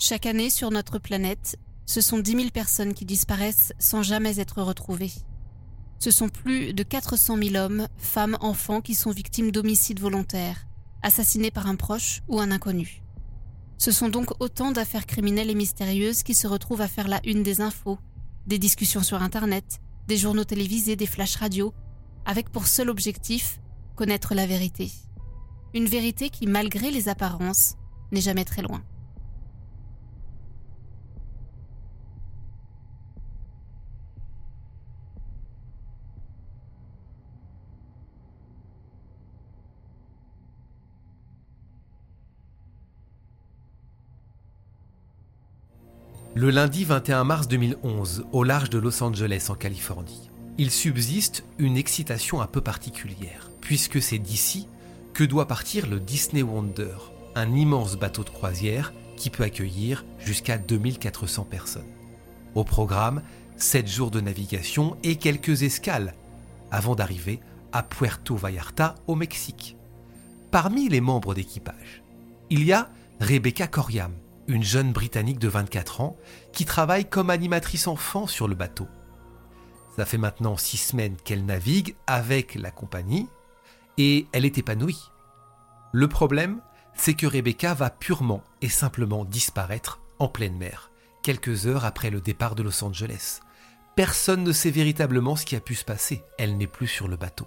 Chaque année sur notre planète, ce sont 10 000 personnes qui disparaissent sans jamais être retrouvées. Ce sont plus de 400 000 hommes, femmes, enfants qui sont victimes d'homicides volontaires, assassinés par un proche ou un inconnu. Ce sont donc autant d'affaires criminelles et mystérieuses qui se retrouvent à faire la une des infos, des discussions sur Internet, des journaux télévisés, des flashs radio, avec pour seul objectif connaître la vérité. Une vérité qui, malgré les apparences, n'est jamais très loin. Le lundi 21 mars 2011, au large de Los Angeles en Californie, il subsiste une excitation un peu particulière, puisque c'est d'ici que doit partir le Disney Wonder, un immense bateau de croisière qui peut accueillir jusqu'à 2400 personnes. Au programme, 7 jours de navigation et quelques escales, avant d'arriver à Puerto Vallarta au Mexique. Parmi les membres d'équipage, il y a Rebecca Coriam, une jeune Britannique de 24 ans qui travaille comme animatrice enfant sur le bateau. Ça fait maintenant six semaines qu'elle navigue avec la compagnie et elle est épanouie. Le problème, c'est que Rebecca va purement et simplement disparaître en pleine mer, quelques heures après le départ de Los Angeles. Personne ne sait véritablement ce qui a pu se passer, elle n'est plus sur le bateau.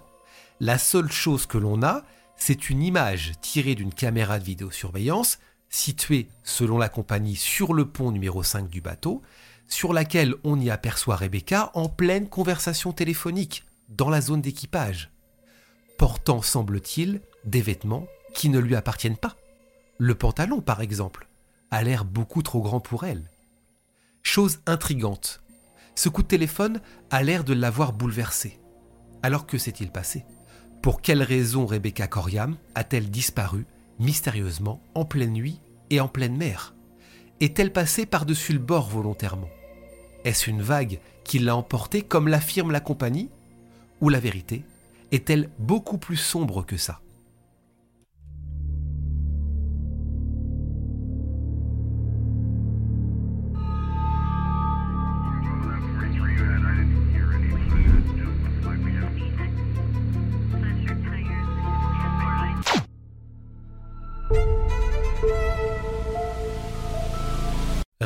La seule chose que l'on a, c'est une image tirée d'une caméra de vidéosurveillance située, selon la compagnie, sur le pont numéro 5 du bateau, sur laquelle on y aperçoit Rebecca en pleine conversation téléphonique, dans la zone d'équipage, portant, semble-t-il, des vêtements qui ne lui appartiennent pas. Le pantalon, par exemple, a l'air beaucoup trop grand pour elle. Chose intrigante, ce coup de téléphone a l'air de l'avoir bouleversée. Alors que s'est-il passé? Pour quelle raison Rebecca Coriam a-t-elle disparu mystérieusement, en pleine nuit et en pleine mer. Est-elle passée par-dessus le bord volontairement? Est-ce une vague qui l'a emportée comme l'affirme la compagnie? Ou la vérité? Est-elle beaucoup plus sombre que ça?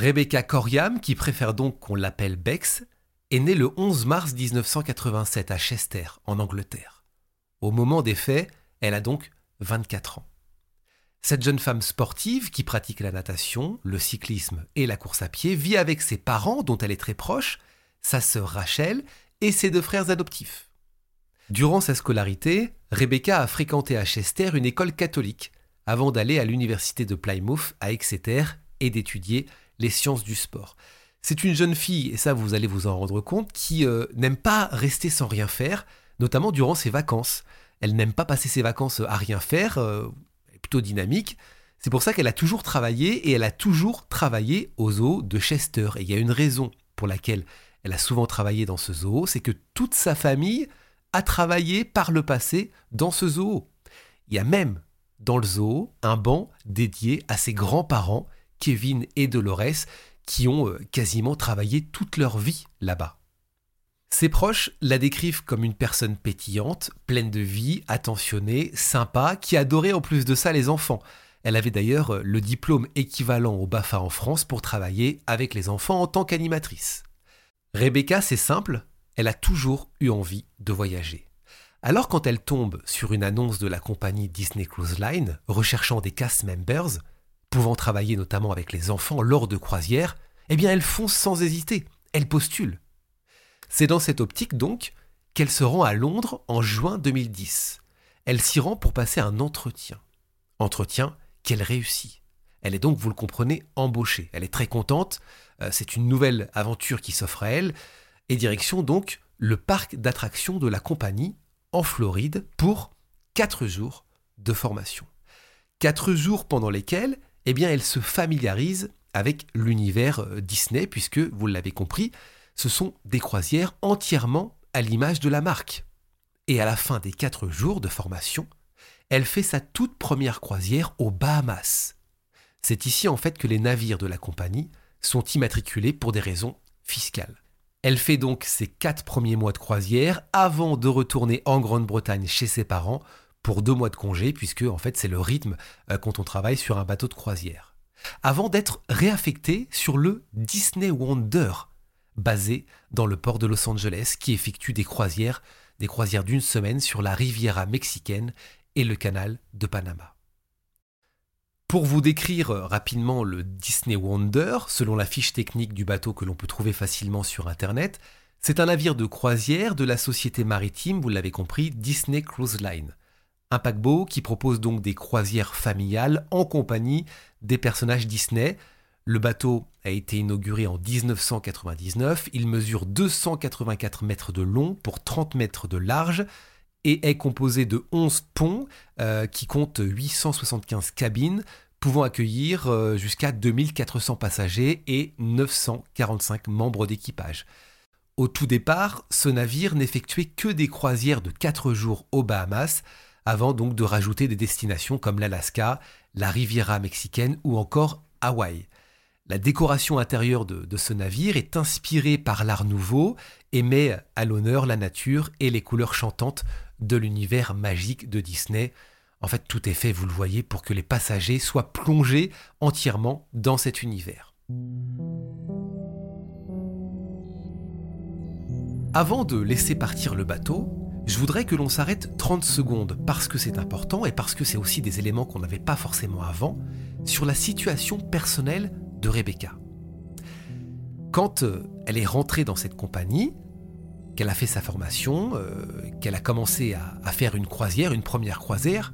Rebecca Coriam, qui préfère donc qu'on l'appelle Bex, est née le 11 mars 1987 à Chester, en Angleterre. Au moment des faits, elle a donc 24 ans. Cette jeune femme sportive qui pratique la natation, le cyclisme et la course à pied vit avec ses parents dont elle est très proche, sa sœur Rachel et ses deux frères adoptifs. Durant sa scolarité, Rebecca a fréquenté à Chester une école catholique avant d'aller à l'université de Plymouth à Exeter et d'étudier les sciences du sport. C'est une jeune fille, et ça vous allez vous en rendre compte, qui euh, n'aime pas rester sans rien faire, notamment durant ses vacances. Elle n'aime pas passer ses vacances à rien faire, euh, plutôt dynamique. C'est pour ça qu'elle a toujours travaillé, et elle a toujours travaillé au zoo de Chester. Et il y a une raison pour laquelle elle a souvent travaillé dans ce zoo, c'est que toute sa famille a travaillé par le passé dans ce zoo. Il y a même dans le zoo un banc dédié à ses grands-parents Kevin et Dolores, qui ont euh, quasiment travaillé toute leur vie là-bas. Ses proches la décrivent comme une personne pétillante, pleine de vie, attentionnée, sympa, qui adorait en plus de ça les enfants. Elle avait d'ailleurs euh, le diplôme équivalent au BAFA en France pour travailler avec les enfants en tant qu'animatrice. Rebecca, c'est simple, elle a toujours eu envie de voyager. Alors quand elle tombe sur une annonce de la compagnie Disney Cruise Line recherchant des cast members, pouvant travailler notamment avec les enfants lors de croisières, eh bien elle fonce sans hésiter, elle postule. C'est dans cette optique donc qu'elle se rend à Londres en juin 2010. Elle s'y rend pour passer un entretien. Entretien qu'elle réussit. Elle est donc, vous le comprenez, embauchée. Elle est très contente, euh, c'est une nouvelle aventure qui s'offre à elle, et direction donc le parc d'attractions de la compagnie en Floride pour 4 jours de formation. 4 jours pendant lesquels eh bien, elle se familiarise avec l'univers euh, Disney, puisque, vous l'avez compris, ce sont des croisières entièrement à l'image de la marque. Et à la fin des quatre jours de formation, elle fait sa toute première croisière aux Bahamas. C'est ici en fait que les navires de la compagnie sont immatriculés pour des raisons fiscales. Elle fait donc ses quatre premiers mois de croisière avant de retourner en Grande-Bretagne chez ses parents pour deux mois de congé, puisque en fait c'est le rythme euh, quand on travaille sur un bateau de croisière. Avant d'être réaffectée sur le Disney Wonder, basé dans le port de Los Angeles, qui effectue des croisières, des croisières d'une semaine sur la Riviera mexicaine et le canal de Panama. Pour vous décrire rapidement le Disney Wonder, selon la fiche technique du bateau que l'on peut trouver facilement sur Internet, c'est un navire de croisière de la société maritime, vous l'avez compris, Disney Cruise Line. Un paquebot qui propose donc des croisières familiales en compagnie des personnages Disney. Le bateau a été inauguré en 1999, il mesure 284 mètres de long pour 30 mètres de large et est composé de 11 ponts euh, qui comptent 875 cabines pouvant accueillir euh, jusqu'à 2400 passagers et 945 membres d'équipage. Au tout départ, ce navire n'effectuait que des croisières de 4 jours aux Bahamas, avant donc de rajouter des destinations comme l'Alaska, la Riviera mexicaine ou encore Hawaï. La décoration intérieure de, ce navire est inspirée par l'art nouveau et met à l'honneur la nature et les couleurs chantantes de l'univers magique de Disney. En fait, tout est fait, vous le voyez, pour que les passagers soient plongés entièrement dans cet univers. Avant de laisser partir le bateau, je voudrais que l'on s'arrête 30 secondes, parce que c'est important et parce que c'est aussi des éléments qu'on n'avait pas forcément avant, sur la situation personnelle de Rebecca. Quand euh, elle est rentrée dans cette compagnie, qu'elle a fait sa formation, euh, qu'elle a commencé à, faire une croisière, une première croisière,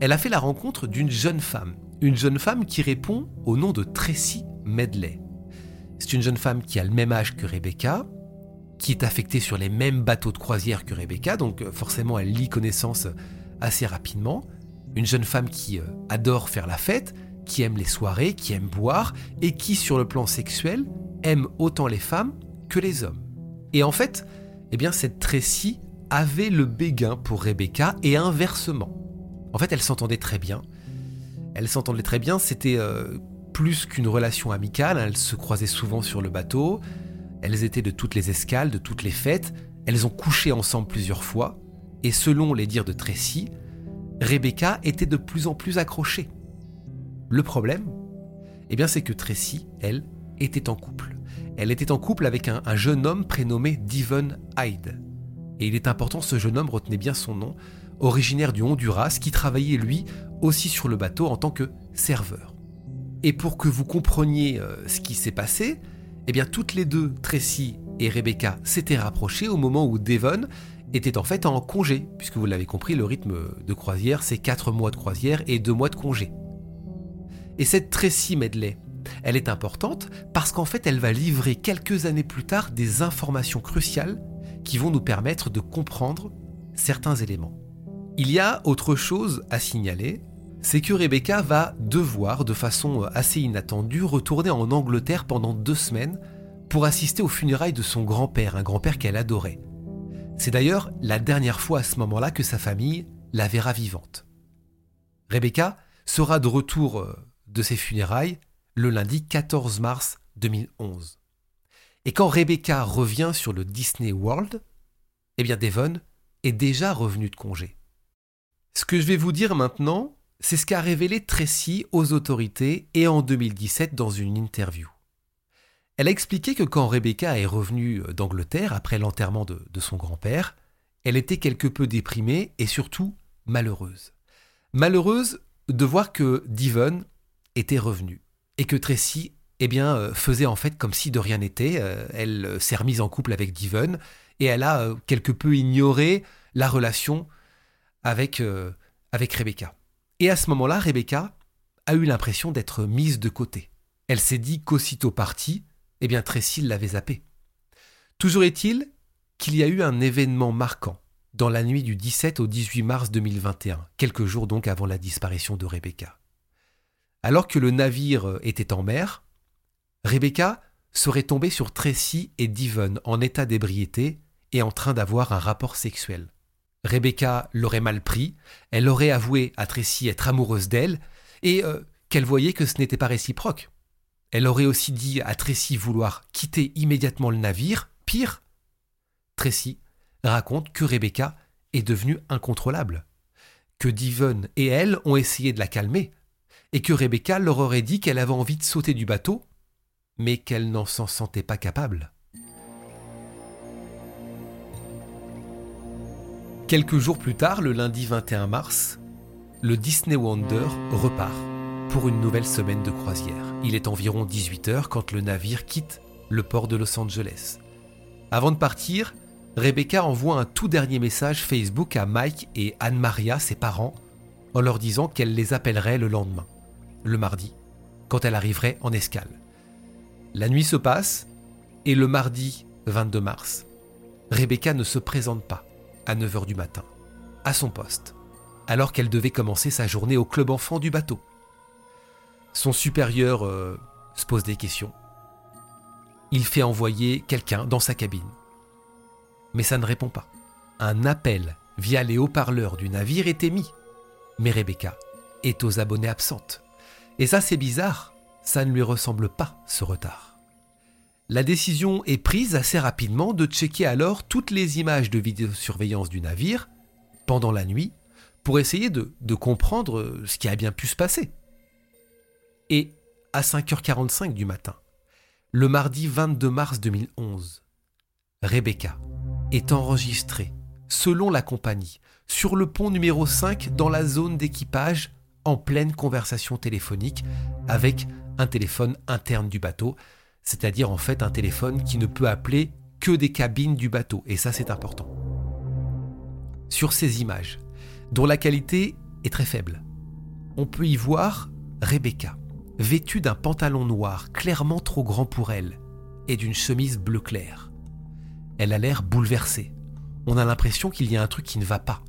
elle a fait la rencontre d'une jeune femme. Une jeune femme qui répond au nom de Tracy Medley. C'est une jeune femme qui a le même âge que Rebecca, qui est affectée sur les mêmes bateaux de croisière que Rebecca, donc euh, forcément elle lit connaissance assez rapidement. Une jeune femme qui euh, adore faire la fête, qui aime les soirées, qui aime boire, et qui sur le plan sexuel aime autant les femmes que les hommes. Et en fait, eh bien cette Tracy avait le béguin pour Rebecca et inversement. En fait, elles s'entendaient très bien. Elles s'entendaient très bien, c'était euh, plus qu'une relation amicale, elles se croisaient souvent sur le bateau, elles étaient de toutes les escales, de toutes les fêtes, elles ont couché ensemble plusieurs fois, et selon les dires de Tracy, Rebecca était de plus en plus accrochée. Le problème, eh bien c'est que Tracy, elle, était en couple. Elle était en couple avec un, jeune homme prénommé Devon Hyde. Et il est important, ce jeune homme, retenez bien son nom, originaire du Honduras, qui travaillait lui aussi sur le bateau en tant que serveur. Et pour que vous compreniez euh, ce qui s'est passé, eh bien toutes les deux, Tracy et Rebecca, s'étaient rapprochées au moment où Devon était en fait en congé, puisque vous l'avez compris, le rythme de croisière, c'est 4 mois de croisière et 2 mois de congé. Et cette Tracy Medley, elle est importante parce qu'en fait, elle va livrer quelques années plus tard des informations cruciales qui vont nous permettre de comprendre certains éléments. Il y a autre chose à signaler, c'est que Rebecca va devoir, de façon assez inattendue, retourner en Angleterre pendant deux semaines pour assister aux funérailles de son grand-père, un grand-père qu'elle adorait. C'est d'ailleurs la dernière fois à ce moment-là que sa famille la verra vivante. Rebecca sera de retour euh, de ses funérailles le lundi 14 mars 2011. Et quand Rebecca revient sur le Disney World, eh bien Devon est déjà revenu de congé. Ce que je vais vous dire maintenant, c'est ce qu'a révélé Tracy aux autorités et en 2017 dans une interview. Elle a expliqué que quand Rebecca est revenue d'Angleterre après l'enterrement de, son grand-père, elle était quelque peu déprimée et surtout malheureuse. Malheureuse de voir que Devon était revenu et que Tracy eh bien, euh, faisait en fait comme si de rien n'était. Euh, elle euh, s'est remise en couple avec Devon et elle a quelque peu ignoré la relation avec, avec Rebecca. Et à ce moment-là, Rebecca a eu l'impression d'être mise de côté. Elle s'est dit qu'aussitôt partie, eh bien Tracy l'avait zappée. Toujours est-il qu'il y a eu un événement marquant dans la nuit du 17 au 18 mars 2021, quelques jours donc avant la disparition de Rebecca. Alors que le navire était en mer, Rebecca serait tombée sur Tracy et Devon en état d'ébriété et en train d'avoir un rapport sexuel. Rebecca l'aurait mal pris, elle aurait avoué à Tracy être amoureuse d'elle, et euh, qu'elle voyait que ce n'était pas réciproque. Elle aurait aussi dit à Tracy vouloir quitter immédiatement le navire. Pire, Tracy raconte que Rebecca est devenue incontrôlable, que Devon et elle ont essayé de la calmer, et que Rebecca leur aurait dit qu'elle avait envie de sauter du bateau, mais qu'elle n'en s'en sentait pas capable. Quelques jours plus tard, le lundi 21 mars, le Disney Wonder repart pour une nouvelle semaine de croisière. Il est environ 18h quand le navire quitte le port de Los Angeles. Avant de partir, Rebecca envoie un tout dernier message Facebook à Mike et Anne-Maria, ses parents, en leur disant qu'elle les appellerait le lendemain, le mardi, quand elle arriverait en escale. La nuit se passe et le mardi 22 mars, Rebecca ne se présente pas à 9h du matin, à son poste, alors qu'elle devait commencer sa journée au club enfant du bateau. Son supérieur euh, se pose des questions. Il fait envoyer quelqu'un dans sa cabine. Mais ça ne répond pas. Un appel via les haut-parleurs du navire est émis. Mais Rebecca est aux abonnés absentes. Et ça c'est bizarre, ça ne lui ressemble pas ce retard. La décision est prise assez rapidement de checker alors toutes les images de vidéosurveillance du navire pendant la nuit pour essayer de, comprendre ce qui a bien pu se passer. Et à 5h45 du matin, le mardi 22 mars 2011, Rebecca est enregistrée, selon la compagnie, sur le pont numéro 5 dans la zone d'équipage en pleine conversation téléphonique avec un téléphone interne du bateau c'est-à-dire en fait un téléphone qui ne peut appeler que des cabines du bateau, et ça c'est important. Sur ces images, dont la qualité est très faible, on peut y voir Rebecca, vêtue d'un pantalon noir clairement trop grand pour elle, et d'une chemise bleu clair. Elle a l'air bouleversée. On a l'impression qu'il y a un truc qui ne va pas.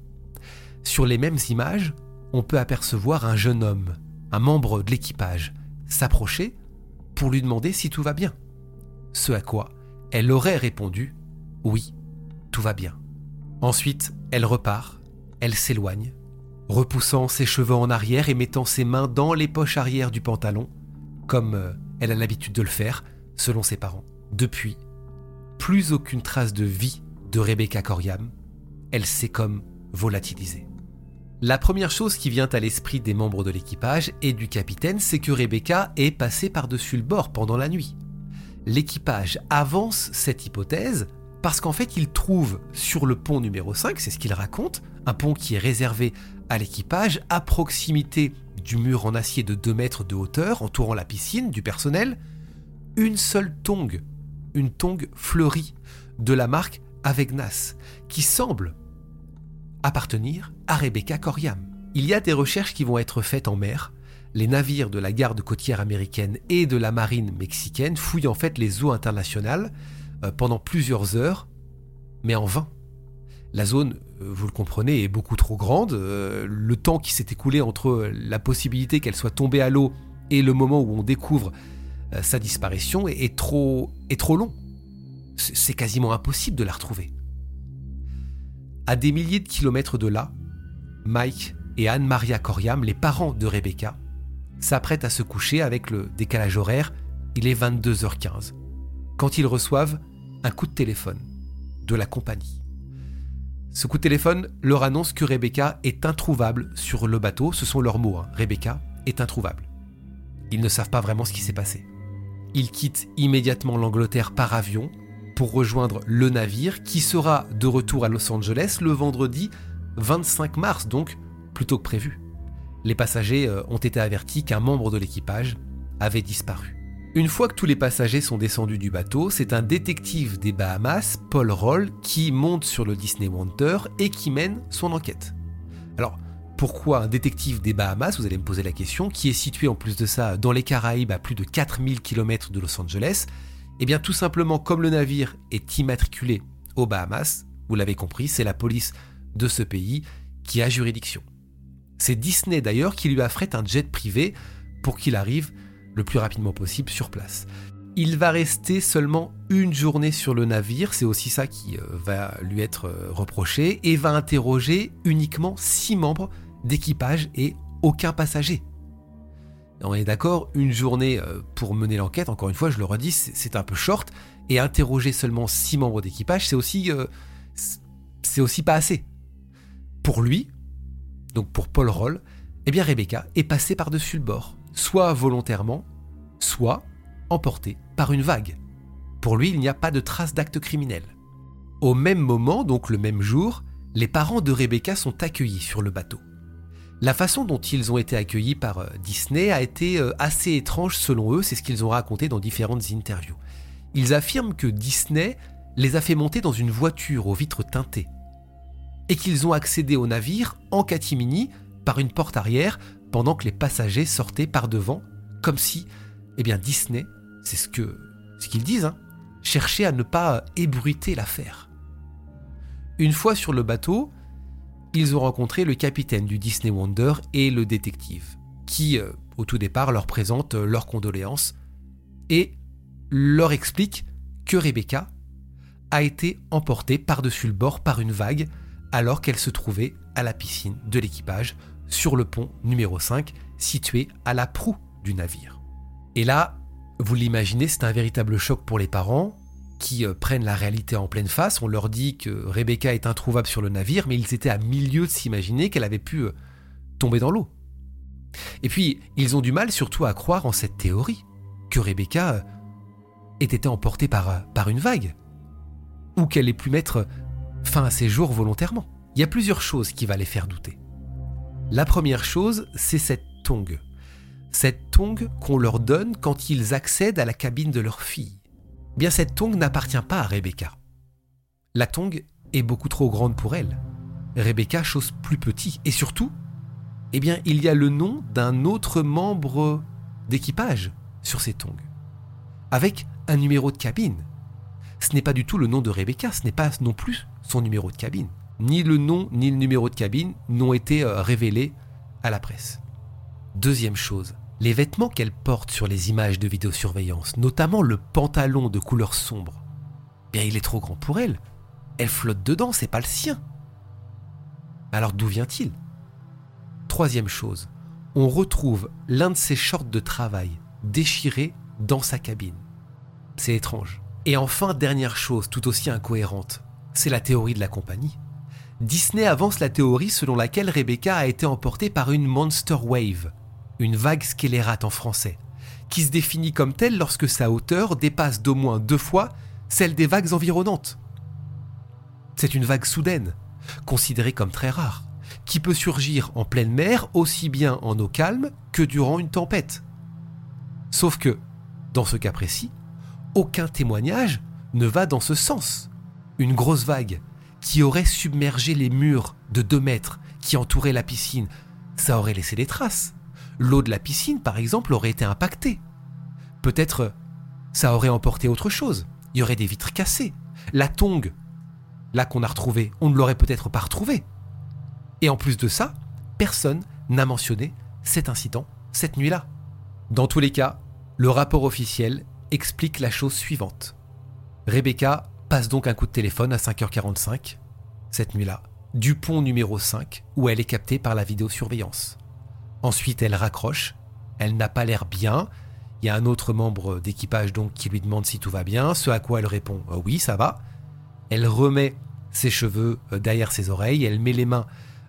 Sur les mêmes images, on peut apercevoir un jeune homme, un membre de l'équipage, s'approcher pour lui demander si tout va bien. Ce à quoi elle aurait répondu Oui, tout va bien. Ensuite, elle repart, elle s'éloigne, repoussant ses cheveux en arrière et mettant ses mains dans les poches arrière du pantalon, comme euh, elle a l'habitude de le faire, selon ses parents. Depuis, plus aucune trace de vie de Rebecca Coriam, elle s'est comme volatilisée. La première chose qui vient à l'esprit des membres de l'équipage et du capitaine, c'est que Rebecca est passée par-dessus le bord pendant la nuit. L'équipage avance cette hypothèse parce qu'en fait il trouve sur le pont numéro 5, c'est ce qu'il raconte, un pont qui est réservé à l'équipage à proximité du mur en acier de 2 mètres de hauteur entourant la piscine du personnel, une seule tongue, une tongue fleurie de la marque Avegnas, qui semble appartenir à Rebecca Coriam. Il y a des recherches qui vont être faites en mer. Les navires de la garde côtière américaine et de la marine mexicaine fouillent en fait les eaux internationales euh, pendant plusieurs heures, mais en vain. La zone, euh, vous le comprenez, est beaucoup trop grande. Euh, le temps qui s'est écoulé entre la possibilité qu'elle soit tombée à l'eau et le moment où on découvre sa disparition est trop, est trop long. C'est quasiment impossible de la retrouver. À des milliers de kilomètres de là, Mike et Anne-Maria Coriam, les parents de Rebecca, s'apprêtent à se coucher avec le décalage horaire. Il est 22h15. Quand ils reçoivent un coup de téléphone de la compagnie. Ce coup de téléphone leur annonce que Rebecca est introuvable sur le bateau. Ce sont leurs mots. Hein. Rebecca est introuvable. Ils ne savent pas vraiment ce qui s'est passé. Ils quittent immédiatement l'Angleterre par avion pour rejoindre le navire qui sera de retour à Los Angeles le vendredi 25 mars, donc plus tôt que prévu. Les passagers euh, ont été avertis qu'un membre de l'équipage avait disparu. Une fois que tous les passagers sont descendus du bateau, c'est un détective des Bahamas, Paul Roll, qui monte sur le Disney Wonder et qui mène son enquête. Alors, pourquoi un détective des Bahamas, vous allez me poser la question, qui est situé en plus de ça dans les Caraïbes à plus de 4000 km de Los Angeles eh bien tout simplement comme le navire est immatriculé aux Bahamas, vous l'avez compris, c'est la police de ce pays qui a juridiction. C'est Disney d'ailleurs qui lui affrète un jet privé pour qu'il arrive le plus rapidement possible sur place. Il va rester seulement une journée sur le navire, c'est aussi ça qui euh, va lui être euh, reproché, et va interroger uniquement six membres d'équipage et aucun passager. On est d'accord, une journée euh, pour mener l'enquête, encore une fois, je le redis, c'est un peu short. Et interroger seulement six membres d'équipage, c'est aussi, euh, c'est aussi pas assez. Pour lui, donc pour Paul Roll, eh bien Rebecca est passée par-dessus le bord, soit volontairement, soit emportée par une vague. Pour lui, il n'y a pas de trace d'acte criminel. Au même moment, donc le même jour, les parents de Rebecca sont accueillis sur le bateau. La façon dont ils ont été accueillis par euh, Disney a été euh, assez étrange selon eux, c'est ce qu'ils ont raconté dans différentes interviews. Ils affirment que Disney les a fait monter dans une voiture aux vitres teintées et qu'ils ont accédé au navire en catimini par une porte arrière pendant que les passagers sortaient par devant, comme si, eh bien, Disney, c'est ce que qu'ils disent, hein, cherchait à ne pas ébruiter l'affaire. Une fois sur le bateau, ils ont rencontré le capitaine du Disney Wonder et le détective, qui, euh, au tout départ, leur présentent euh, leurs condoléances et leur expliquent que Rebecca a été emportée par-dessus le bord par une vague alors qu'elle se trouvait à la piscine de l'équipage sur le pont numéro 5 situé à la proue du navire. Et là, vous l'imaginez, c'est un véritable choc pour les parents, qui euh, prennent la réalité en pleine face. On leur dit que Rebecca est introuvable sur le navire, mais ils étaient à milieu de s'imaginer qu'elle avait pu euh, tomber dans l'eau. Et puis, ils ont du mal surtout à croire en cette théorie, que Rebecca euh, ait été emportée par, par une vague, ou qu'elle ait pu mettre fin à ses jours volontairement. Il y a plusieurs choses qui va les faire douter. La première chose, c'est cette tongue. Cette tongue qu'on leur donne quand ils accèdent à la cabine de leur fille bien cette tongue n'appartient pas à Rebecca. La tongue est beaucoup trop grande pour elle. Rebecca chose plus petit et surtout, eh bien, il y a le nom d'un autre membre d'équipage sur ces tongs, avec un numéro de cabine. Ce n'est pas du tout le nom de Rebecca, ce n'est pas non plus son numéro de cabine. Ni le nom ni le numéro de cabine n'ont été euh, révélés à la presse. Deuxième chose, les vêtements qu'elle porte sur les images de vidéosurveillance, notamment le pantalon de couleur sombre, bien il est trop grand pour elle. Elle flotte dedans, c'est pas le sien. Alors d'où vient-il? Troisième chose, on retrouve l'un de ses shorts de travail déchiré dans sa cabine. C'est étrange. Et enfin, dernière chose tout aussi incohérente, c'est la théorie de la compagnie. Disney avance la théorie selon laquelle Rebecca a été emportée par une monster wave, une vague scélérate en français, qui se définit comme telle lorsque sa hauteur dépasse d'au moins deux fois celle des vagues environnantes. C'est une vague soudaine, considérée comme très rare, qui peut surgir en pleine mer aussi bien en eau calme que durant une tempête. Sauf que, dans ce cas précis, aucun témoignage ne va dans ce sens. Une grosse vague qui aurait submergé les murs de 2 mètres qui entouraient la piscine, ça aurait laissé des traces l'eau de la piscine, par exemple, aurait été impactée. Peut-être ça aurait emporté autre chose. Il y aurait des vitres cassées. La tongue, là qu'on a retrouvée, on ne l'aurait peut-être pas retrouvée. Et en plus de ça, personne n'a mentionné cet incident cette nuit-là. Dans tous les cas, le rapport officiel explique la chose suivante. Rebecca passe donc un coup de téléphone à 5h45, cette nuit-là, du pont numéro 5, où elle est captée par la vidéosurveillance. Ensuite, elle raccroche. Elle n'a pas l'air bien. Il y a un autre membre d'équipage donc qui lui demande si tout va bien, ce à quoi elle répond euh, oui, ça va. Elle remet ses cheveux euh, derrière ses oreilles, elle met les mains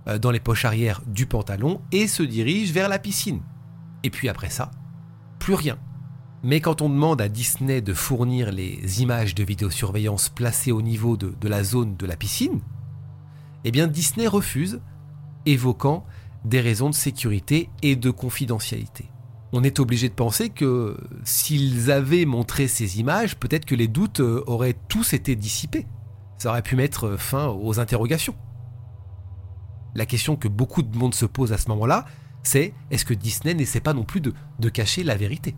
euh, dans les poches arrière du pantalon et se dirige vers la piscine. Et puis après ça, plus rien. Mais quand on demande à Disney de fournir les images de vidéosurveillance placées au niveau de, de la zone de la piscine, eh bien Disney refuse, évoquant des raisons de sécurité et de confidentialité. On est obligé de penser que s'ils avaient montré ces images, peut-être que les doutes euh, auraient tous été dissipés. Ça aurait pu mettre fin aux interrogations. La question que beaucoup de monde se pose à ce moment-là, c'est est-ce que Disney n'essaie pas non plus de, de cacher la vérité?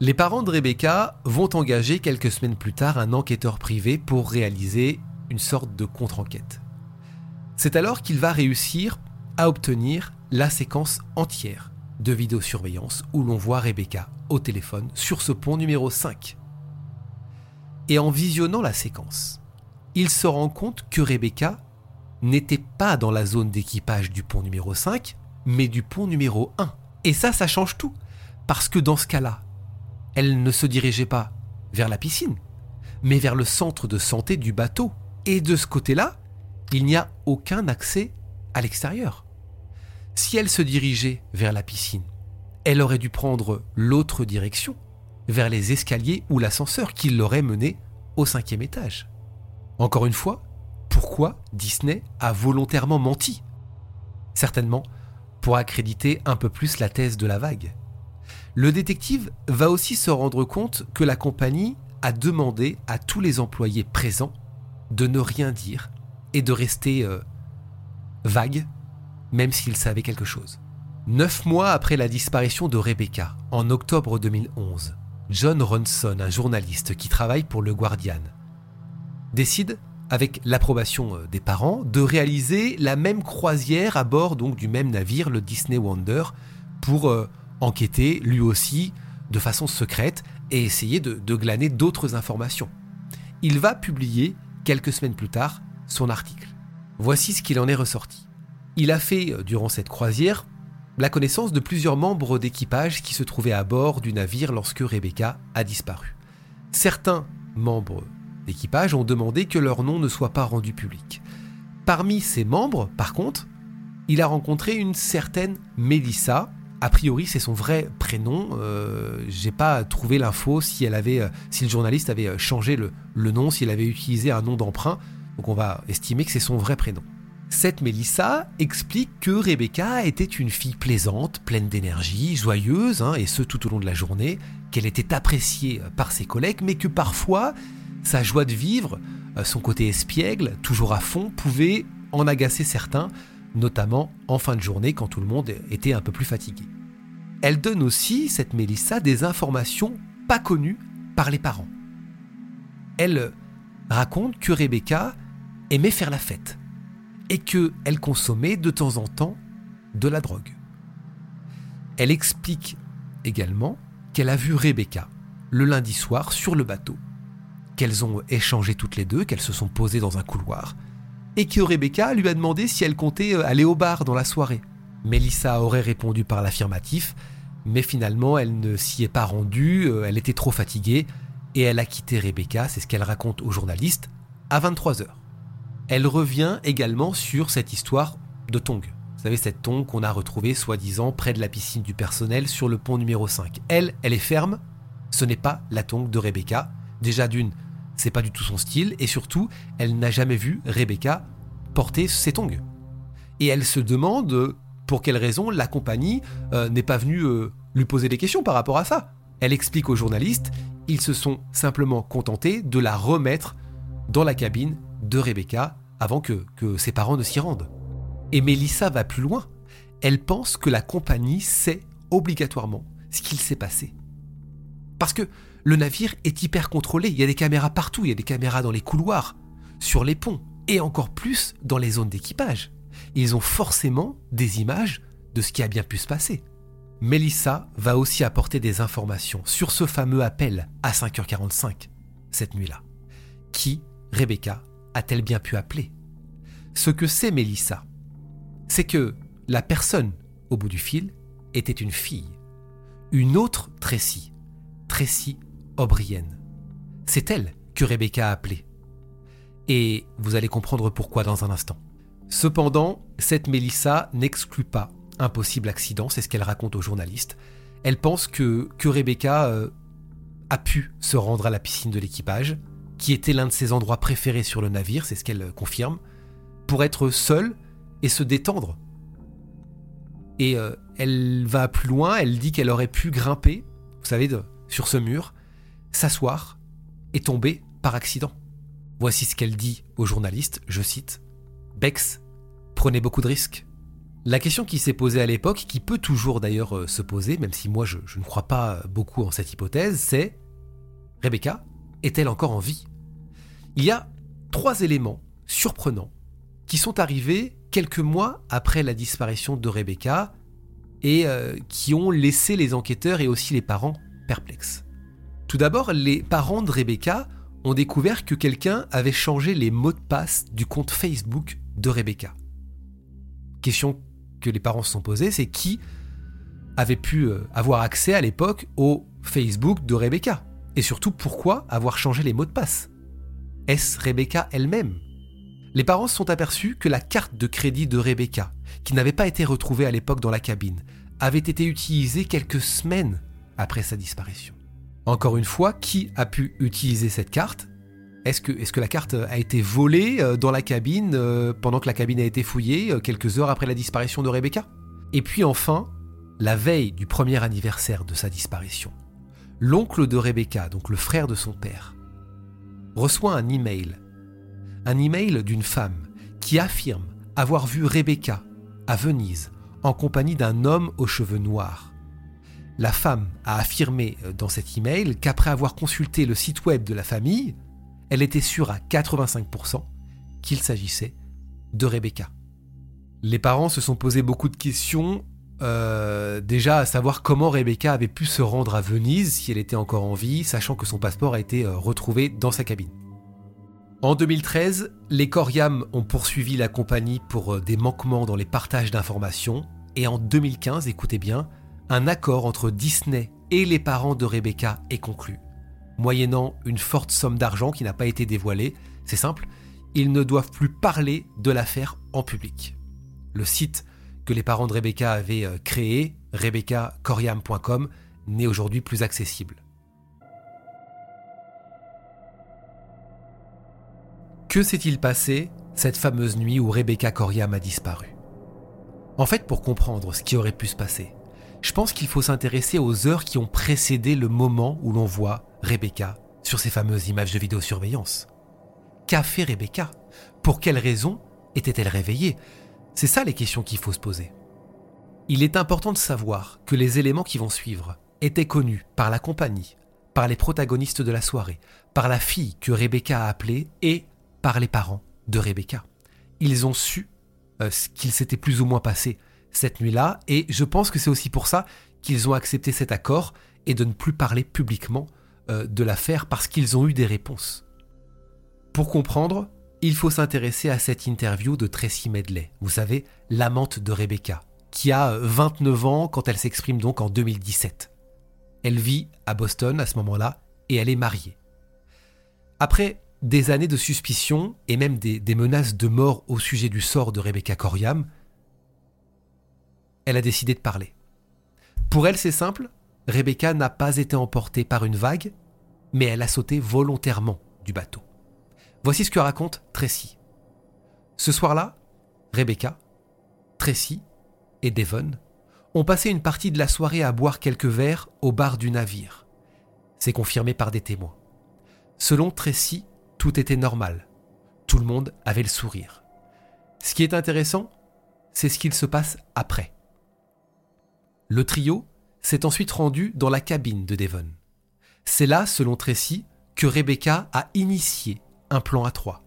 Les parents de Rebecca vont engager quelques semaines plus tard un enquêteur privé pour réaliser une sorte de contre-enquête. C'est alors qu'il va réussir à obtenir la séquence entière de vidéosurveillance où l'on voit Rebecca au téléphone sur ce pont numéro 5. Et en visionnant la séquence, il se rend compte que Rebecca n'était pas dans la zone d'équipage du pont numéro 5, mais du pont numéro 1. Et ça, ça change tout. Parce que dans ce cas-là, elle ne se dirigeait pas vers la piscine, mais vers le centre de santé du bateau. Et de ce côté-là, il n'y a aucun accès à l'extérieur. Si elle se dirigeait vers la piscine, elle aurait dû prendre l'autre direction, vers les escaliers ou l'ascenseur qui l'aurait menée au cinquième étage. Encore une fois, pourquoi Disney a volontairement menti? Certainement pour accréditer un peu plus la thèse de la vague. Le détective va aussi se rendre compte que la compagnie a demandé à tous les employés présents de ne rien dire et de rester euh, vague, même s'ils savaient quelque chose. Neuf mois après la disparition de Rebecca, en octobre 2011, John Ronson, un journaliste qui travaille pour le Guardian, décide, avec l'approbation euh, des parents, de réaliser la même croisière à bord donc du même navire, le Disney Wonder, pour euh, enquêter lui aussi de façon secrète et essayer de glaner d'autres informations. Il va publier quelques semaines plus tard son article. Voici ce qu'il en est ressorti. Il a fait, euh, durant cette croisière, la connaissance de plusieurs membres d'équipage qui se trouvaient à bord du navire lorsque Rebecca a disparu. Certains membres d'équipage ont demandé que leur nom ne soit pas rendu public. Parmi ces membres, par contre, il a rencontré une certaine Melissa. A priori, c'est son vrai prénom. Euh, J'ai pas trouvé l'info si euh, le journaliste avait changé le, le nom, s'il avait utilisé un nom d'emprunt. Donc on va estimer que c'est son vrai prénom. Cette Mélissa explique que Rebecca était une fille plaisante, pleine d'énergie, joyeuse, hein, et ce tout au long de la journée, qu'elle était appréciée par ses collègues, mais que parfois sa joie de vivre, euh, son côté espiègle, toujours à fond, pouvait en agacer certains, notamment en fin de journée quand tout le monde était un peu plus fatigué. Elle donne aussi, cette Mélissa, des informations pas connues par les parents. Elle raconte que Rebecca aimait faire la fête et qu'elle consommait de temps en temps de la drogue. Elle explique également qu'elle a vu Rebecca le lundi soir sur le bateau, qu'elles ont échangé toutes les deux, qu'elles se sont posées dans un couloir, et que Rebecca lui a demandé si elle comptait euh, aller au bar dans la soirée. Melissa aurait répondu par l'affirmatif, mais finalement elle ne s'y est pas rendue, euh, elle était trop fatiguée, et elle a quitté Rebecca, c'est ce qu'elle raconte aux journalistes, à 23h. Elle revient également sur cette histoire de Tong. Vous savez, cette Tong qu'on a retrouvée soi-disant près de la piscine du personnel sur le pont numéro 5. Elle, elle est ferme, ce n'est pas la Tong de Rebecca. Déjà d'une, c'est pas du tout son style, et surtout, elle n'a jamais vu Rebecca porter ses tongs. Et elle se demande pour quelle raison la compagnie euh, n'est pas venue euh, lui poser des questions par rapport à ça. Elle explique aux journalistes, ils se sont simplement contentés de la remettre dans la cabine de Rebecca avant que, ses parents ne s'y rendent. Et Mélissa va plus loin. Elle pense que la compagnie sait obligatoirement ce qu'il s'est passé. Parce que le navire est hyper contrôlé, il y a des caméras partout, il y a des caméras dans les couloirs, sur les ponts, et encore plus dans les zones d'équipage. Ils ont forcément des images de ce qui a bien pu se passer. Mélissa va aussi apporter des informations sur ce fameux appel à 5h45 cette nuit-là. Qui Rebecca a-t-elle bien pu appeler Ce que sait Mélissa, c'est que la personne au bout du fil était une fille, une autre Tracy, Tracy O'Brien. C'est elle que Rebecca a appelée. Et vous allez comprendre pourquoi dans un instant. Cependant, cette Mélissa n'exclut pas un possible accident, c'est ce qu'elle raconte aux journalistes. Elle pense que, Rebecca euh, a pu se rendre à la piscine de l'équipage, qui était l'un de ses endroits préférés sur le navire, c'est ce qu'elle confirme, pour être seule et se détendre. Et euh, elle va plus loin, elle dit qu'elle aurait pu grimper, vous savez, sur ce mur, s'asseoir et tomber par accident. Voici ce qu'elle dit aux journalistes, je cite, Bex prenait beaucoup de risques. La question qui s'est posée à l'époque, qui peut toujours d'ailleurs euh, se poser, même si moi je ne crois pas beaucoup en cette hypothèse, c'est Rebecca est-elle encore en vie? Il y a trois éléments surprenants qui sont arrivés quelques mois après la disparition de Rebecca et euh, qui ont laissé les enquêteurs et aussi les parents perplexes. Tout d'abord, les parents de Rebecca ont découvert que quelqu'un avait changé les mots de passe du compte Facebook de Rebecca. Question que les parents se sont posées, c'est qui avait pu euh, avoir accès à l'époque au Facebook de Rebecca? Et surtout, pourquoi avoir changé les mots de passe? Est-ce Rebecca elle-même? Les parents se sont aperçus que la carte de crédit de Rebecca, qui n'avait pas été retrouvée à l'époque dans la cabine, avait été utilisée quelques semaines après sa disparition. Encore une fois, qui a pu utiliser cette carte? Est-ce que, la carte a été volée euh, dans la cabine euh, pendant que la cabine a été fouillée euh, quelques heures après la disparition de Rebecca? Et puis enfin, la veille du premier anniversaire de sa disparition, l'oncle de Rebecca, donc le frère de son père, reçoit un email. Un email d'une femme qui affirme avoir vu Rebecca à Venise en compagnie d'un homme aux cheveux noirs. La femme a affirmé dans cet email qu'après avoir consulté le site web de la famille, elle était sûre à 85% qu'il s'agissait de Rebecca. Les parents se sont posé beaucoup de questions, euh, déjà à savoir comment Rebecca avait pu se rendre à Venise si elle était encore en vie, sachant que son passeport a été euh, retrouvé dans sa cabine. En 2013, les Coriam ont poursuivi la compagnie pour euh, des manquements dans les partages d'informations, et en 2015, écoutez bien, un accord entre Disney et les parents de Rebecca est conclu moyennant une forte somme d'argent qui n'a pas été dévoilée. C'est simple, ils ne doivent plus parler de l'affaire en public. Le site les parents de Rebecca avaient euh, créé, rebeccacoriam.com, n'est aujourd'hui plus accessible. Que s'est-il passé cette fameuse nuit où Rebecca Coriam a disparu? En fait, pour comprendre ce qui aurait pu se passer, je pense qu'il faut s'intéresser aux heures qui ont précédé le moment où l'on voit Rebecca sur ces fameuses images de vidéosurveillance. Qu'a fait Rebecca? Pour quelles raisons était-elle réveillée? C'est ça les questions qu'il faut se poser. Il est important de savoir que les éléments qui vont suivre étaient connus par la compagnie, par les protagonistes de la soirée, par la fille que Rebecca a appelée et par les parents de Rebecca. Ils ont su euh, ce qu'il s'était plus ou moins passé cette nuit-là, et je pense que c'est aussi pour ça qu'ils ont accepté cet accord et de ne plus parler publiquement euh, de l'affaire parce qu'ils ont eu des réponses. Pour comprendre, il faut s'intéresser à cette interview de Tracy Medley, vous savez, l'amante de Rebecca, qui a 29 euh, ans quand elle s'exprime donc en 2017. Elle vit à Boston à ce moment-là et elle est mariée. Après des années de suspicion et même des, des, menaces de mort au sujet du sort de Rebecca Coriam, elle a décidé de parler. Pour elle, c'est simple, Rebecca n'a pas été emportée par une vague, mais elle a sauté volontairement du bateau. Voici ce que raconte Tracy. Ce soir-là, Rebecca, Tracy et Devon ont passé une partie de la soirée à boire quelques verres au bar du navire. C'est confirmé par des témoins. Selon Tracy, tout était normal. Tout le monde avait le sourire. Ce qui est intéressant, c'est ce qu'il se passe après. Le trio s'est ensuite rendu dans la cabine de Devon. C'est là, selon Tracy, que Rebecca a initié un plan à trois.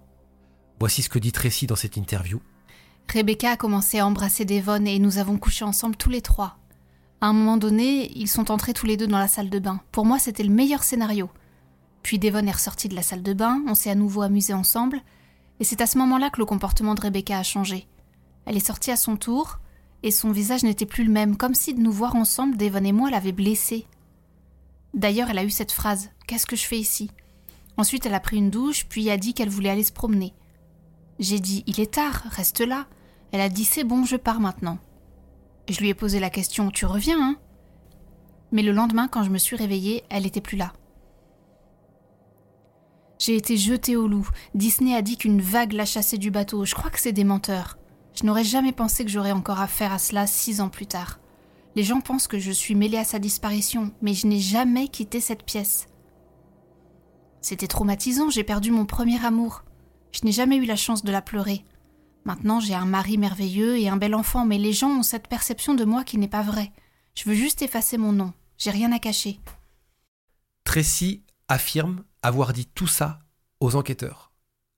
Voici ce que dit Tracy dans cette interview. Rebecca a commencé à embrasser Devon et nous avons couché ensemble tous les trois. À un moment donné, ils sont entrés tous les deux dans la salle de bain. Pour moi, c'était le meilleur scénario. Puis Devon est ressorti de la salle de bain, on s'est à nouveau amusés ensemble, et c'est à ce moment-là que le comportement de Rebecca a changé. Elle est sortie à son tour, et son visage n'était plus le même, comme si de nous voir ensemble, Devon et moi l'avaient blessée. D'ailleurs, elle a eu cette phrase Qu'est-ce que je fais ici? Ensuite, elle a pris une douche, puis a dit qu'elle voulait aller se promener. J'ai dit Il est tard, reste là. Elle a dit C'est bon, je pars maintenant. Je lui ai posé la question Tu reviens, hein? Mais le lendemain, quand je me suis réveillée, elle n'était plus là. J'ai été jetée au loup. Disney a dit qu'une vague l'a chassée du bateau. Je crois que c'est des menteurs. Je n'aurais jamais pensé que j'aurais encore affaire à cela six ans plus tard. Les gens pensent que je suis mêlée à sa disparition, mais je n'ai jamais quitté cette pièce. C'était traumatisant, j'ai perdu mon premier amour. Je n'ai jamais eu la chance de la pleurer. Maintenant, j'ai un mari merveilleux et un bel enfant, mais les gens ont cette perception de moi qui n'est pas vraie. Je veux juste effacer mon nom. J'ai rien à cacher. Tracy affirme avoir dit tout ça aux enquêteurs,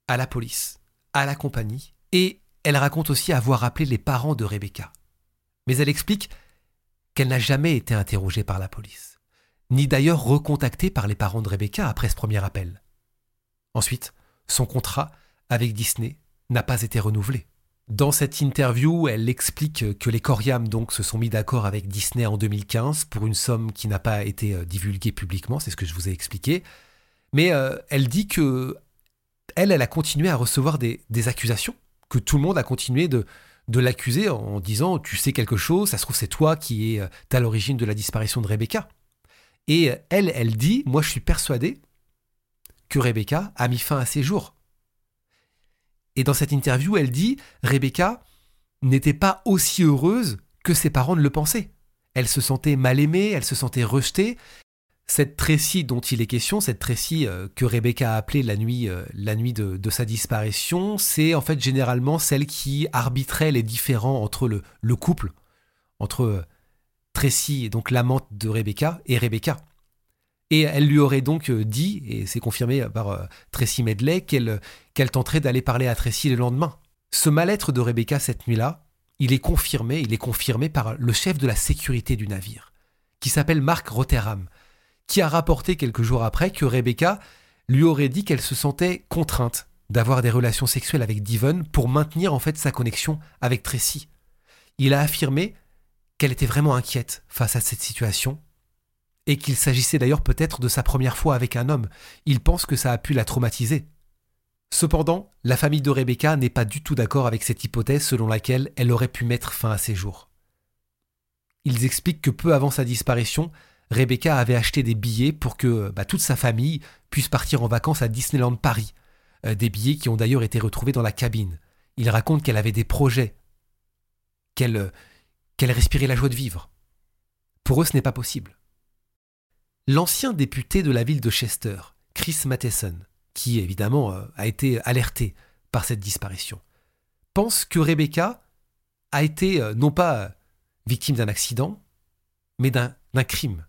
à la police, à la compagnie et elle raconte aussi avoir appelé les parents de Rebecca. Mais elle explique qu'elle n'a jamais été interrogée par la police, ni d'ailleurs recontactée par les parents de Rebecca après ce premier appel. Ensuite, son contrat avec Disney n'a pas été renouvelé. Dans cette interview, elle explique que les Coriam donc se sont mis d'accord avec Disney en 2015 pour une somme qui n'a pas été euh, divulguée publiquement, c'est ce que je vous ai expliqué. Mais euh, elle dit que elle, a continué à recevoir des, accusations, que tout le monde a continué de, de l'accuser en disant tu sais quelque chose, ça se trouve c'est toi qui es euh, à l'origine de la disparition de Rebecca. Et elle, elle dit moi je suis persuadée que Rebecca a mis fin à ses jours. Et dans cette interview, elle dit Rebecca n'était pas aussi heureuse que ses parents ne le pensaient. Elle se sentait mal aimée, elle se sentait rejetée. Cette Tracy dont il est question, cette Tracy euh, que Rebecca a appelée la nuit, euh, la nuit de, sa disparition, c'est en fait généralement celle qui arbitrait les différends entre le, le couple, entre Tracy, donc l'amante de Rebecca, et Rebecca. Et elle lui aurait donc euh, dit, et c'est confirmé par euh, Tracy Medley, qu'elle qu'elle tenterait d'aller parler à Tracy le lendemain. Ce mal-être de Rebecca cette nuit-là, il est confirmé, il est confirmé par le chef de la sécurité du navire, qui s'appelle Mark Rotherham, qui a rapporté quelques jours après que Rebecca lui aurait dit qu'elle se sentait contrainte d'avoir des relations sexuelles avec Devon pour maintenir en fait sa connexion avec Tracy. Il a affirmé qu'elle était vraiment inquiète face à cette situation et qu'il s'agissait d'ailleurs peut-être de sa première fois avec un homme. Il pense que ça a pu la traumatiser. Cependant, la famille de Rebecca n'est pas du tout d'accord avec cette hypothèse selon laquelle elle aurait pu mettre fin à ses jours. Ils expliquent que peu avant sa disparition, Rebecca avait acheté des billets pour que bah, toute sa famille puisse partir en vacances à Disneyland Paris, euh, des billets qui ont d'ailleurs été retrouvés dans la cabine. Il raconte qu'elle avait des projets, qu'elle euh, qu'elle la joie de vivre. Pour eux, ce n'est pas possible l'ancien député de la ville de Chester, Chris Matheson, qui évidemment euh, a été alerté par cette disparition, pense que Rebecca a été euh, non pas euh, victime d'un accident, mais d'un crime.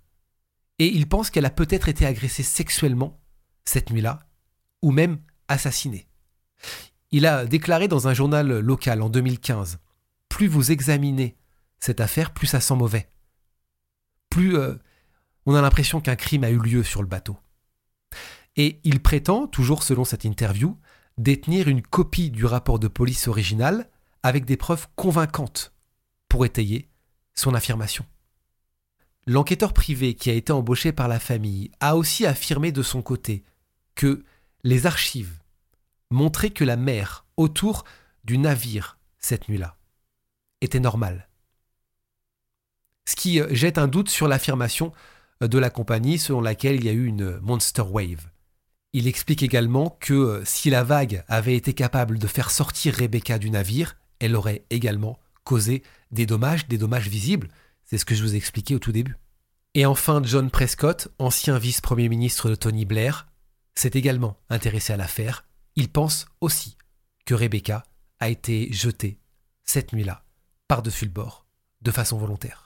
Et il pense qu'elle a peut-être été agressée sexuellement cette nuit-là, ou même assassinée. Il a déclaré dans un journal local en 2015 Plus vous examinez cette affaire, plus ça sent mauvais. Plus on a l'impression qu'un crime a eu lieu sur le bateau. Et il prétend, toujours selon cette interview, détenir une copie du rapport de police original avec des preuves convaincantes pour étayer son affirmation. L'enquêteur privé qui a été embauché par la famille a aussi affirmé de son côté que les archives montraient que la mer autour du navire cette nuit-là était normale. Ce qui jette un doute sur l'affirmation de la compagnie selon laquelle il y a eu une monster wave. Il explique également que euh, si la vague avait été capable de faire sortir Rebecca du navire, elle aurait également causé des dommages, des dommages visibles. C'est ce que je vous ai expliqué au tout début. Et enfin, John Prescott, ancien vice-premier ministre de Tony Blair, s'est également intéressé à l'affaire. Il pense aussi que Rebecca a été jetée cette nuit-là par-dessus le bord de façon volontaire.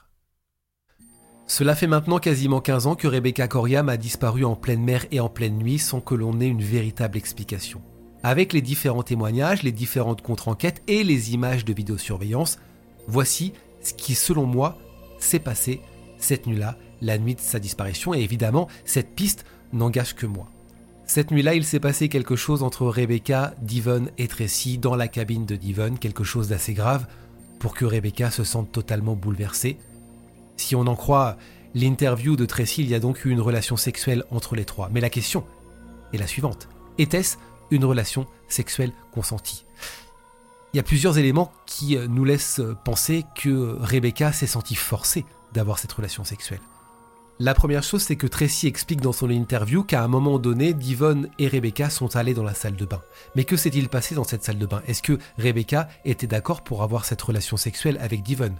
Cela fait maintenant quasiment 15 ans que Rebecca Coriam a disparu en pleine mer et en pleine nuit sans que l'on ait une véritable explication. Avec les différents témoignages, les différentes contre-enquêtes et les images de vidéosurveillance, voici ce qui, selon moi, s'est passé cette nuit-là, la nuit de sa disparition, et évidemment, cette piste n'engage que moi. Cette nuit-là, il s'est passé quelque chose entre Rebecca, Devon et Tracy dans la cabine de Devon, quelque chose d'assez grave pour que Rebecca se sente totalement bouleversée. Si on en croit l'interview de Tracy, il y a donc eu une relation sexuelle entre les trois. Mais la question est la suivante. Était-ce une relation sexuelle consentie? Il y a plusieurs éléments qui euh, nous laissent penser que Rebecca s'est sentie forcée d'avoir cette relation sexuelle. La première chose, c'est que Tracy explique dans son interview qu'à un moment donné, Divon et Rebecca sont allés dans la salle de bain. Mais que s'est-il passé dans cette salle de bain? Est-ce que Rebecca était d'accord pour avoir cette relation sexuelle avec Divon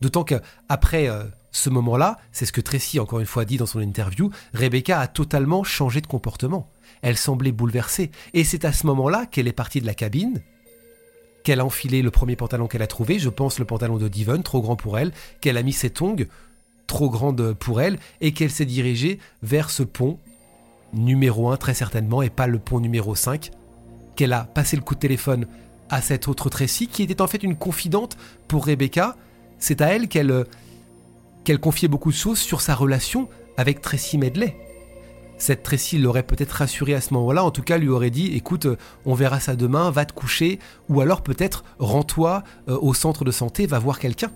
D'autant qu'après euh, ce moment-là, c'est ce que Tracy encore une fois dit dans son interview, Rebecca a totalement changé de comportement. Elle semblait bouleversée. Et c'est à ce moment-là qu'elle est partie de la cabine, qu'elle a enfilé le premier pantalon qu'elle a trouvé, je pense le pantalon de Devon, trop grand pour elle, qu'elle a mis ses tongs, trop grandes pour elle, et qu'elle s'est dirigée vers ce pont numéro 1 très certainement, et pas le pont numéro 5, qu'elle a passé le coup de téléphone à cette autre Tracy, qui était en fait une confidente pour Rebecca, c'est à elle qu'elle qu'elle confiait beaucoup de choses sur sa relation avec Tracy Medley. Cette Tracy l'aurait peut-être rassuré à ce moment-là, en tout cas lui aurait dit écoute, on verra ça demain, va te coucher, ou alors peut-être rends-toi euh, au centre de santé, va voir quelqu'un.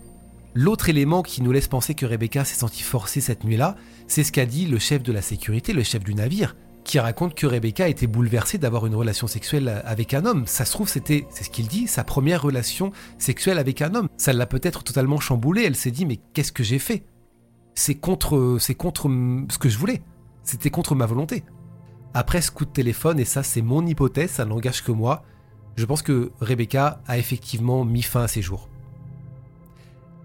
L'autre élément qui nous laisse penser que Rebecca s'est sentie forcée cette nuit-là, c'est ce qu'a dit le chef de la sécurité, le chef du navire, qui raconte que Rebecca était bouleversée d'avoir une relation sexuelle avec un homme. Ça se trouve, c'était, c'est ce qu'il dit, sa première relation sexuelle avec un homme. Ça l'a peut-être totalement chamboulée. Elle s'est dit, mais qu'est-ce que j'ai fait? C'est contre, c'est contre ce que je voulais. C'était contre ma volonté. Après ce coup de téléphone, et ça c'est mon hypothèse, ça n'engage que moi, je pense que Rebecca a effectivement mis fin à ses jours.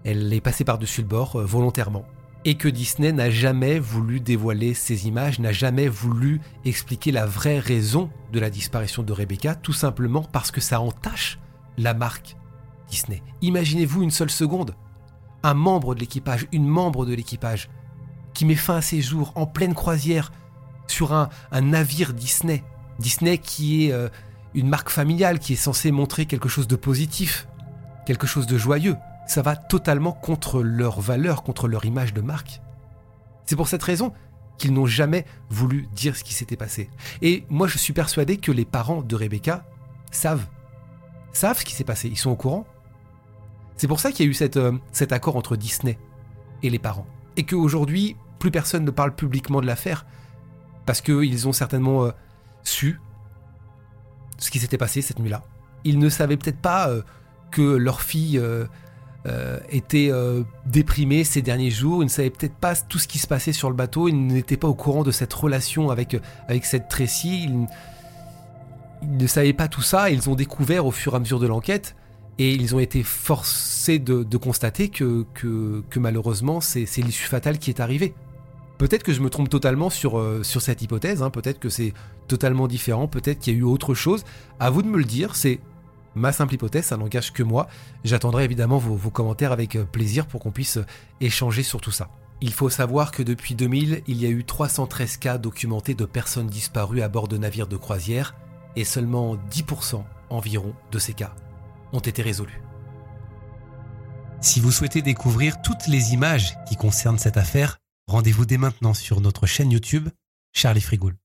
Elle est passée par-dessus le bord euh, volontairement. Et que Disney n'a jamais voulu dévoiler ces images, n'a jamais voulu expliquer la vraie raison de la disparition de Rebecca, tout simplement parce que ça entache la marque Disney. Imaginez-vous une seule seconde, un membre de l'équipage, une membre de l'équipage, qui met fin à ses jours en pleine croisière sur un, navire Disney. Disney qui est euh, une marque familiale, qui est censée montrer quelque chose de positif, quelque chose de joyeux ça va totalement contre leur valeur, contre leur image de marque. C'est pour cette raison qu'ils n'ont jamais voulu dire ce qui s'était passé. Et moi, je suis persuadé que les parents de Rebecca savent, savent ce qui s'est passé, ils sont au courant. C'est pour ça qu'il y a eu euh, cet accord entre Disney et les parents. Et qu'aujourd'hui, plus personne ne parle publiquement de l'affaire, parce qu'ils ont certainement euh, su ce qui s'était passé cette nuit-là. Ils ne savaient peut-être pas euh, que leur fille euh, était euh, déprimé ces derniers jours, il ne savait peut-être pas tout ce qui se passait sur le bateau, il n'était pas au courant de cette relation avec, avec cette Tracy, il, ne savait pas tout ça, ils ont découvert au fur et à mesure de l'enquête, et ils ont été forcés de, constater que, que, malheureusement c'est l'issue fatale qui est arrivée. Peut-être que je me trompe totalement sur, euh, sur cette hypothèse, hein. peut-être que c'est totalement différent, peut-être qu'il y a eu autre chose. À vous de me le dire, c'est ma simple hypothèse, ça n'engage que moi. J'attendrai évidemment vos, commentaires avec euh, plaisir pour qu'on puisse euh, échanger sur tout ça. Il faut savoir que depuis 2000, il y a eu 313 cas documentés de personnes disparues à bord de navires de croisière, et seulement 10% environ de ces cas ont été résolus. Si vous souhaitez découvrir toutes les images qui concernent cette affaire, rendez-vous dès maintenant sur notre chaîne YouTube Charlie Frigoul.